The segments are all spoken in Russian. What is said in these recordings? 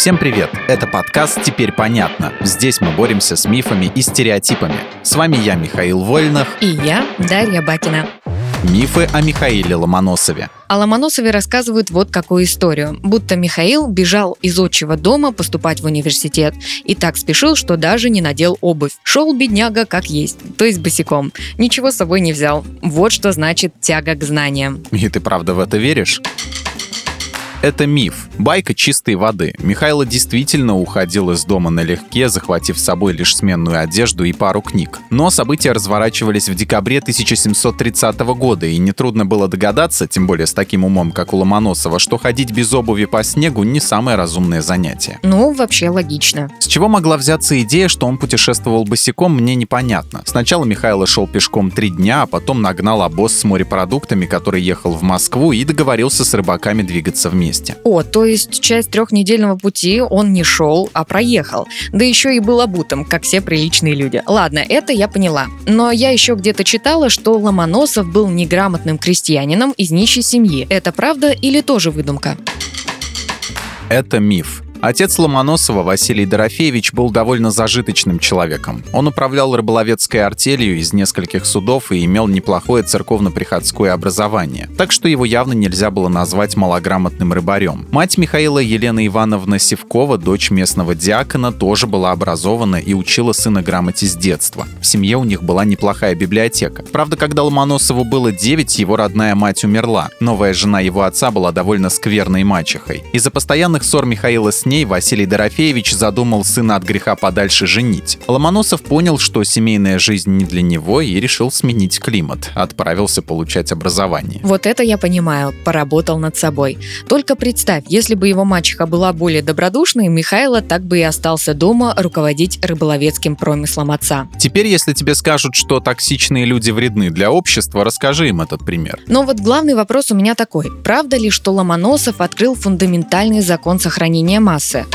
Всем привет! Это подкаст «Теперь понятно». Здесь мы боремся с мифами и стереотипами. С вами я, Михаил Вольнах. И я, Дарья Бакина. Мифы о Михаиле Ломоносове. О Ломоносове рассказывают вот какую историю. Будто Михаил бежал из отчего дома поступать в университет и так спешил, что даже не надел обувь. Шел бедняга как есть, то есть босиком. Ничего с собой не взял. Вот что значит тяга к знаниям. И ты правда в это веришь? Это миф. Байка чистой воды. Михайло действительно уходил из дома налегке, захватив с собой лишь сменную одежду и пару книг. Но события разворачивались в декабре 1730 года, и нетрудно было догадаться, тем более с таким умом, как у Ломоносова, что ходить без обуви по снегу не самое разумное занятие. Ну, вообще логично. С чего могла взяться идея, что он путешествовал босиком, мне непонятно. Сначала Михайло шел пешком три дня, а потом нагнал обоз с морепродуктами, который ехал в Москву и договорился с рыбаками двигаться вместе месте. О, то есть часть трехнедельного пути он не шел, а проехал. Да еще и был обутым, как все приличные люди. Ладно, это я поняла. Но я еще где-то читала, что Ломоносов был неграмотным крестьянином из нищей семьи. Это правда или тоже выдумка? Это миф. Отец Ломоносова, Василий Дорофеевич, был довольно зажиточным человеком. Он управлял рыболовецкой артелью из нескольких судов и имел неплохое церковно-приходское образование, так что его явно нельзя было назвать малограмотным рыбарем. Мать Михаила Елена Ивановна Севкова, дочь местного диакона, тоже была образована и учила сына грамоте с детства. В семье у них была неплохая библиотека. Правда, когда Ломоносову было 9, его родная мать умерла. Новая жена его отца была довольно скверной мачехой. Из-за постоянных ссор Михаила с ней Василий Дорофеевич задумал сына от греха подальше женить. Ломоносов понял, что семейная жизнь не для него и решил сменить климат. Отправился получать образование. Вот это я понимаю, поработал над собой. Только представь, если бы его мачеха была более добродушной, Михайло так бы и остался дома руководить рыболовецким промыслом отца. Теперь, если тебе скажут, что токсичные люди вредны для общества, расскажи им этот пример. Но вот главный вопрос у меня такой. Правда ли, что Ломоносов открыл фундаментальный закон сохранения масс? Массы.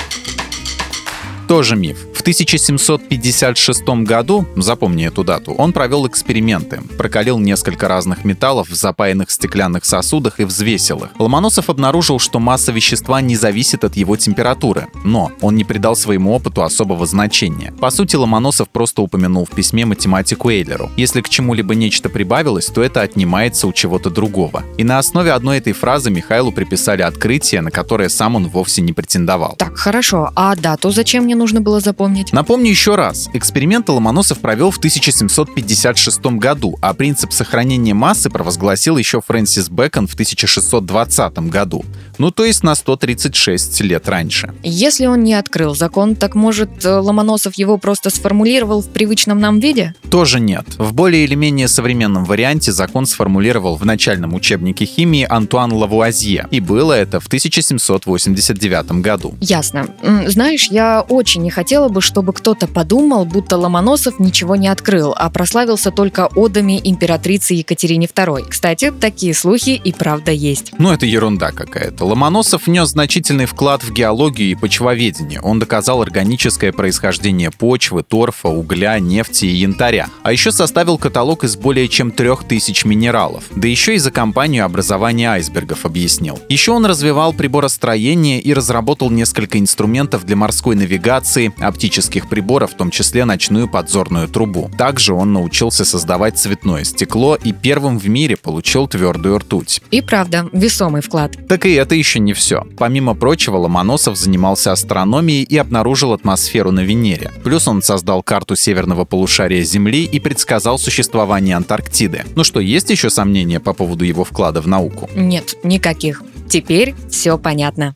Тоже миф. 1756 году, запомни эту дату, он провел эксперименты, прокалил несколько разных металлов в запаянных стеклянных сосудах и взвесил их. Ломоносов обнаружил, что масса вещества не зависит от его температуры, но он не придал своему опыту особого значения. По сути, Ломоносов просто упомянул в письме математику Эйлеру. Если к чему-либо нечто прибавилось, то это отнимается у чего-то другого. И на основе одной этой фразы Михайлу приписали открытие, на которое сам он вовсе не претендовал. Так, хорошо. А дату зачем мне нужно было запомнить? Запомнить. Напомню еще раз. Эксперименты Ломоносов провел в 1756 году, а принцип сохранения массы провозгласил еще Фрэнсис Бэкон в 1620 году. Ну, то есть на 136 лет раньше. Если он не открыл закон, так может Ломоносов его просто сформулировал в привычном нам виде? Тоже нет. В более или менее современном варианте закон сформулировал в начальном учебнике химии Антуан Лавуазье. И было это в 1789 году. Ясно. Знаешь, я очень не хотела бы, чтобы кто-то подумал, будто Ломоносов ничего не открыл, а прославился только одами императрицы Екатерине II. Кстати, такие слухи и правда есть. Ну, это ерунда какая-то. Ломоносов внес значительный вклад в геологию и почвоведение. Он доказал органическое происхождение почвы, торфа, угля, нефти и янтаря. А еще составил каталог из более чем трех тысяч минералов. Да еще и за компанию образования айсбергов объяснил. Еще он развивал приборостроение и разработал несколько инструментов для морской навигации, оптической оптических приборов, в том числе ночную подзорную трубу. Также он научился создавать цветное стекло и первым в мире получил твердую ртуть. И правда, весомый вклад. Так и это еще не все. Помимо прочего, Ломоносов занимался астрономией и обнаружил атмосферу на Венере. Плюс он создал карту северного полушария Земли и предсказал существование Антарктиды. Ну что, есть еще сомнения по поводу его вклада в науку? Нет, никаких. Теперь все понятно.